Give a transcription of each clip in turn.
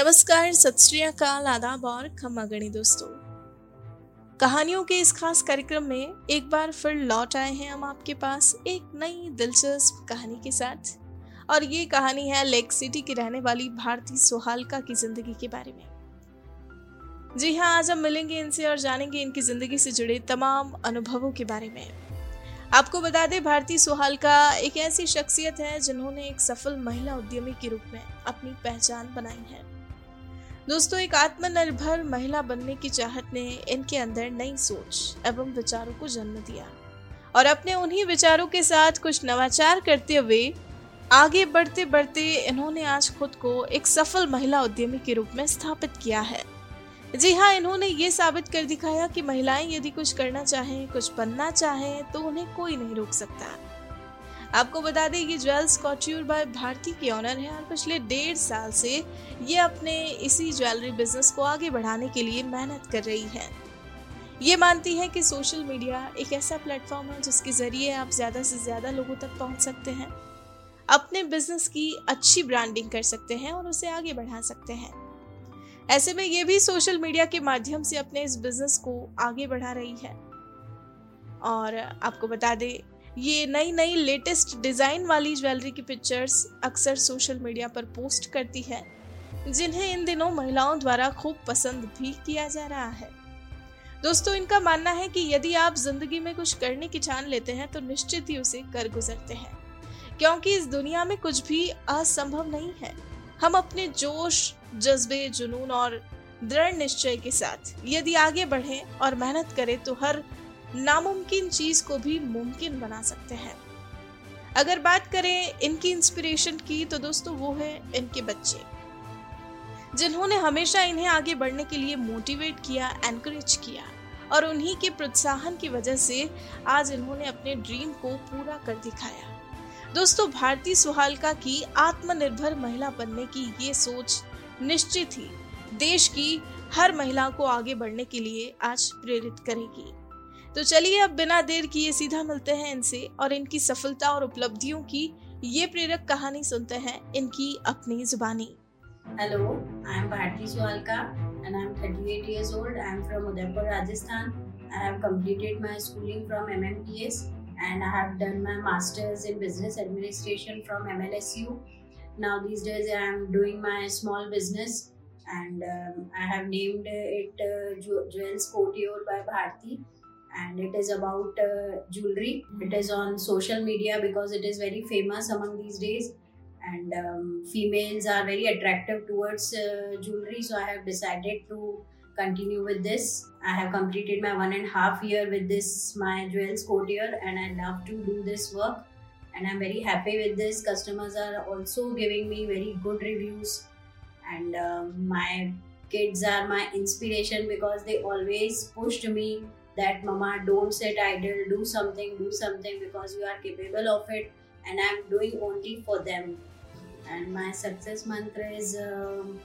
नमस्कार, सत श्रीकाल आदाब और खम्मा गणी दोस्तों। कहानियों के इस खास कार्यक्रम में एक बार फिर लौट आए हैं हम आपके पास एक नई दिलचस्प कहानी के साथ। और ये कहानी है लेक सिटी की रहने वाली भारती सुहालका की ज़िंदगी के बारे में। जी हाँ आज हम मिलेंगे इनसे और जानेंगे इनकी ज़िंदगी से जुड़े तमाम अनुभवों के बारे में। आपको बता दें, भारती सुहालका एक ऐसी शख्सियत है जिन्होंने एक सफल महिला उद्यमी के रूप में अपनी पहचान बनाई है। दोस्तों, एक आत्मनिर्भर महिला बनने की चाहत ने इनके अंदर नई सोच एवं विचारों को जन्म दिया। और अपने उन्हीं विचारों के साथ कुछ नवाचार करते हुए आगे बढ़ते बढ़ते इन्होंने आज खुद को एक सफल महिला उद्यमी के रूप में स्थापित किया है। जी हाँ इन्होंने ये साबित कर दिखाया कि महिलाएँ यदि कुछ करना चाहें, कुछ बनना चाहें तो उन्हें कोई नहीं रोक सकता। आपको बता दें, ये ज्वेल्स कॉट्यूर बाय भारती के ऑनर है और पिछले डेढ़ साल से ये अपने इसी ज्वेलरी बिज़नेस को आगे बढ़ाने के लिए मेहनत कर रही है। ये मानती है कि सोशल मीडिया एक ऐसा प्लेटफॉर्म है जिसके ज़रिए आप ज़्यादा से ज़्यादा लोगों तक पहुँच सकते हैं, अपने बिज़नेस की अच्छी ब्रांडिंग कर सकते हैं और उसे आगे बढ़ा सकते हैं। ऐसे में ये भी सोशल मीडिया के माध्यम से अपने इस बिज़नेस को आगे बढ़ा रही है। और आपको बता दें ये नई नई लेटेस्ट डिज़ाइन वाली ज्वेलरी की पिक्चर्स अक्सर सोशल मीडिया पर पोस्ट करती है, जिन्हें इन दिनों महिलाओं द्वारा खूब पसंद भी किया जा रहा है। दोस्तों, इनका मानना है कि यदि आप ज़िंदगी में कुछ करने की ठान लेते हैं तो निश्चित ही उसे कर गुजरते हैं, क्योंकि इस दुनिया में कुछ भी असंभव नहीं है। हम अपने जोश, जज्बे, जुनून और दृढ़ निश्चय के साथ यदि आगे बढ़ें और मेहनत करें तो हर नामुमकिन चीज़ को भी मुमकिन बना सकते हैं। अगर बात करें इनकी इंस्पिरेशन की तो दोस्तों वो है इनके बच्चे। जिन्होंने हमेशा इन्हें आगे बढ़ने के लिए मोटिवेट किया एनकरेज किया और उन्हीं के प्रोत्साहन की वजह से आज इन्होंने अपने ड्रीम को पूरा कर दिखाया। दोस्तों भारती सुहालका की आत्मनिर्भर महिला बनने की ये सोच निश्चित ही देश की हर महिला को आगे बढ़ने के लिए आज प्रेरित करेगी। तो चलिए अब बिना देर किए सीधा मिलते हैं इनसे और इनकी सफलता और उपलब्धियों की ये प्रेरक कहानी सुनते हैं इनकी अपनी जुबानी। Hello I am Bharti Suhalka and I am thirty eight years old I am from Udaipur Rajasthan I have completed my schooling from MMPS and I have done my masters in business administration from M now this days I am doing my small business and I have named it jewels couture by Bharti and it is about uh, jewelry. It is on social media because it is very famous among these days, and um, females are very attractive towards uh, jewelry. So I have decided to continue with this. I have completed my one and a half year with this my jewels courtier, and I love to do this work. And I'm very happy with this. Customers are also giving me very good reviews, and um, my kids are my inspiration because they always pushed me that mama don't sit idle do something do something because you are capable of it and i'm doing only for them. And my success mantra is um,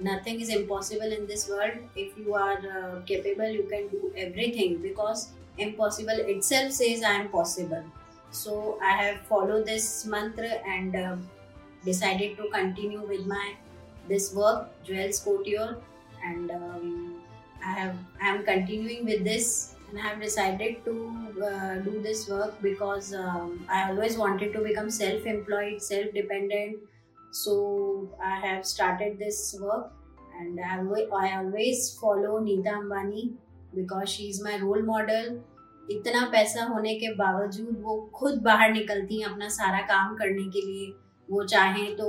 nothing is impossible in this world. If you are uh, capable you can do everything because impossible itself says i am possible. So i have followed this mantra and uh, decided to continue with my this work jewels couture and um, I have I am continuing with this and I have decided to uh, do this work because um, I always wanted to become self-employed, self-dependent. So I have started this work and I, I always follow Neeta Ambani because she is my role model. इतना पैसा होने के बावजूद वो खुद बाहर निकलती हैं अपना सारा काम करने के लिए वो चाहें तो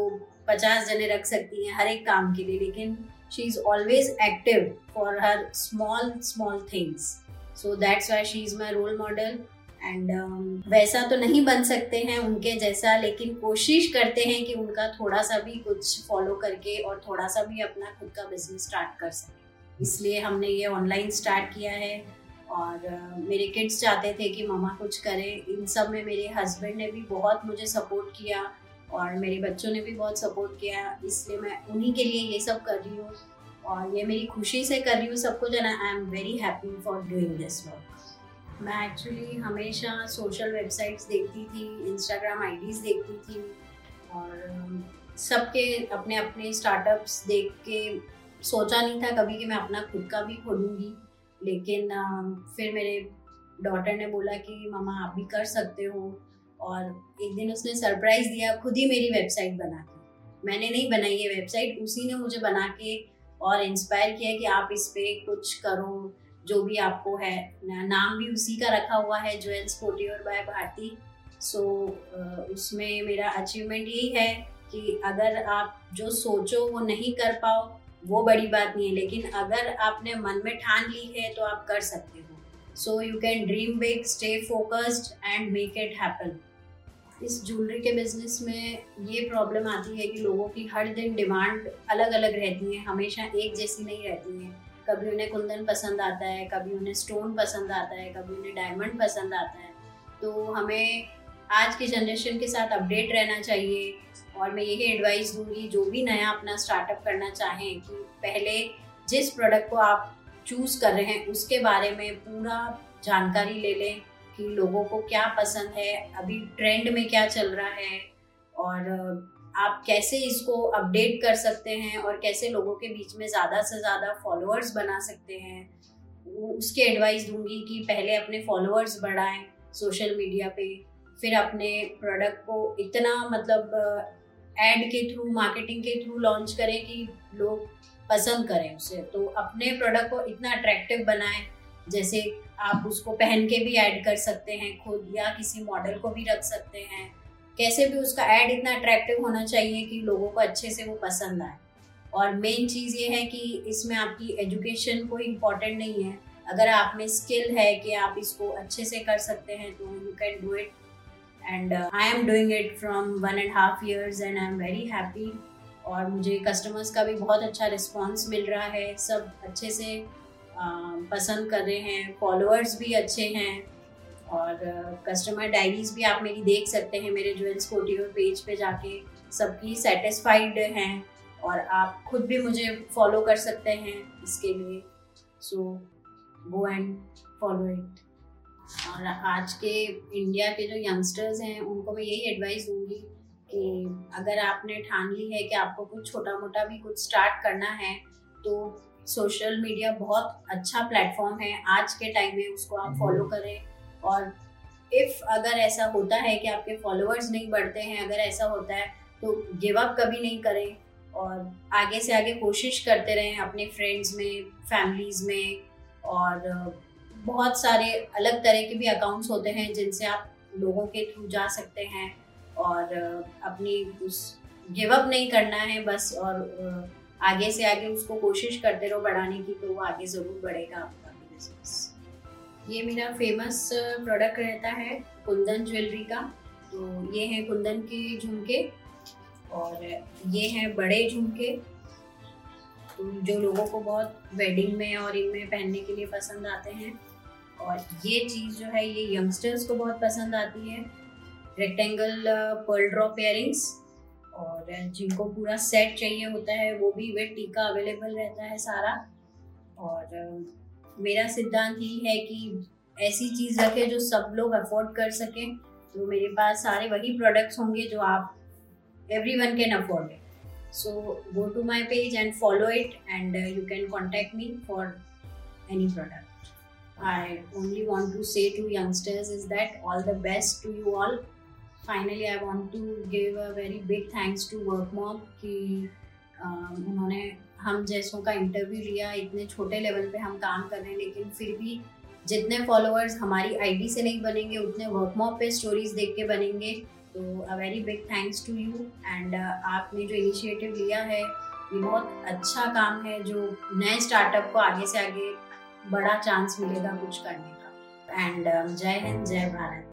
पचास जने रख सकती हैं हर एक काम के लिए लेकिन she is always active for her small small things. So that's why she is my role model. And um, वैसा तो नहीं बन सकते हैं उनके जैसा लेकिन कोशिश करते हैं कि उनका थोड़ा सा भी कुछ फॉलो करके और थोड़ा सा भी अपना खुद का बिज़नेस स्टार्ट कर सके। इसलिए हमने ये ऑनलाइन स्टार्ट किया है। और uh, मेरे किड्स चाहते थे कि ममा कुछ करें। इन सब में मेरे हस्बैंड ने भी बहुत मुझे सपोर्ट किया। और मेरे बच्चों ने भी बहुत सपोर्ट किया इसलिए मैं उन्हीं के लिए ये सब कर रही हूँ। और ये मेरी खुशी से कर रही हूँ सबको जो I am very happy for doing this work मैं एक्चुअली हमेशा सोशल वेबसाइट्स देखती थी इंस्टाग्राम आईडीज देखती थी और सबके अपने अपने स्टार्टअप्स देख के सोचा नहीं था कभी कि मैं अपना खुद का भी खोलूँगी। लेकिन फिर मेरे डॉटर ने बोला कि मामा आप भी कर सकते हो। और एक दिन उसने सरप्राइज़ दिया खुद ही मेरी वेबसाइट बना के मैंने नहीं बनाई है वेबसाइट उसी ने मुझे बना के और इंस्पायर किया कि आप इस पर कुछ करो जो भी आपको है। नाम भी उसी का रखा हुआ है ज्वेल्स फोर्टियोर बाय भारती। सो so, उसमें मेरा अचीवमेंट यही है कि अगर आप जो सोचो वो नहीं कर पाओ वो बड़ी बात नहीं है। लेकिन अगर आपने मन में ठान ली है तो आप कर सकते हो। So you can dream big stay focused and make it happen इस ज्वेलरी के बिज़नेस में ये प्रॉब्लम आती है कि लोगों की हर दिन डिमांड अलग अलग रहती है, हमेशा एक जैसी नहीं रहती है। कभी उन्हें कुंदन पसंद आता है, कभी उन्हें स्टोन पसंद आता है, कभी उन्हें डायमंड पसंद आता है। तो हमें आज की जनरेशन के साथ अपडेट रहना चाहिए और मैं यही एडवाइस दूँगी, जो भी नया अपना स्टार्टअप करना चाहें कि पहले जिस प्रोडक्ट को आप चूज़ कर रहे हैं, उसके बारे में पूरा जानकारी ले लें कि लोगों को क्या पसंद है, अभी ट्रेंड में क्या चल रहा है और आप कैसे इसको अपडेट कर सकते हैं और कैसे लोगों के बीच में ज़्यादा से ज़्यादा फॉलोअर्स बना सकते हैं। उसके एडवाइस दूँगी कि पहले अपने फॉलोअर्स बढ़ाएँ सोशल मीडिया पे, फिर अपने प्रोडक्ट को इतना मतलब एड के थ्रू मार्केटिंग के थ्रू लॉन्च करें कि लोग पसंद करें उसे। तो अपने प्रोडक्ट को इतना अट्रैक्टिव बनाएँ, जैसे आप उसको पहन के भी ऐड कर सकते हैं खुद या किसी मॉडल को भी रख सकते हैं। कैसे भी उसका ऐड इतना अट्रैक्टिव होना चाहिए कि लोगों को अच्छे से वो पसंद आए। और मेन चीज़ ये है कि इसमें आपकी एजुकेशन कोई इम्पोर्टेंट नहीं है। अगर आप में स्किल है कि आप इसको अच्छे से कर सकते हैं तो you can do it and I am doing it from one and half years and I am very happy और मुझे कस्टमर्स का भी बहुत अच्छा रिस्पॉन्स मिल रहा है। सब अच्छे से पसंद कर रहे हैं फॉलोअर्स भी अच्छे हैं, और कस्टमर डायरीज भी आप मेरी देख सकते हैं, मेरे ज्वेल्स कोटियोर पेज पे जाके सबकी सेटिस्फाइड हैं, और आप खुद भी मुझे फॉलो कर सकते हैं इसके लिए। So go and follow it और आज के इंडिया के जो यंगस्टर्स हैं, उनको मैं यही एडवाइस दूँगी कि अगर आपने ठान ली है कि आपको कुछ छोटा मोटा भी कुछ स्टार्ट करना है तो सोशल मीडिया बहुत अच्छा प्लेटफॉर्म है। आज के टाइम में उसको आप फॉलो करें और इफ़ अगर ऐसा होता है कि आपके फॉलोअर्स नहीं बढ़ते हैं अगर ऐसा होता है तो गिव अप कभी नहीं करें और आगे से आगे कोशिश करते रहें अपने फ्रेंड्स में फैमिलीज़ में और बहुत सारे अलग तरह के भी अकाउंट्स होते हैं जिनसे आप लोगों के थ्रू जा सकते हैं और अपनी उस गिव अप नहीं करना है बस और आगे से आगे उसको कोशिश करते रहो बढ़ाने की तो वो आगे ज़रूर बढ़ेगा आपका बिज़नेस ये मेरा फ़ेमस प्रोडक्ट रहता है कुंदन ज्वेलरी का। तो ये है कुंदन के झुमके और ये हैं बड़े झुमके। तो जो लोगों को बहुत वेडिंग में और इनमें पहनने के लिए पसंद आते हैं। और ये चीज़ जो है, ये यंगस्टर्स को बहुत पसंद आती है। रेक्टेंगल पर्ल ड्रॉप इयरिंग्स और जिनको पूरा सेट चाहिए होता है, वो भी विद टीका अवेलेबल रहता है सारा। और मेरा सिद्धांत ही है कि ऐसी चीज़ रखें जो सब लोग अफोर्ड कर सकें तो मेरे पास सारे वही प्रोडक्ट्स होंगे जो आप everyone can afford it so go to my page and follow it and you can contact me for any product I only want to say to youngsters is that all the best to you all. Finally I want to give a very big thanks to work mom कि उन्होंने हम जैसों का interview लिया, इतने छोटे level पे हम काम कर रहे हैं, लेकिन फिर भी जितने फॉलोअर्स हमारी आईडी से नहीं बनेंगे, उतने वर्क मॉप पे स्टोरीज देख के बनेंगे। तो a very big thanks to you and आपने जो इनिशिएटिव लिया है, ये बहुत अच्छा काम है जो नए स्टार्टअप को आगे से आगे बड़ा चांस मिलेगा कुछ करने का। एंड जय हिंद, जय भारत।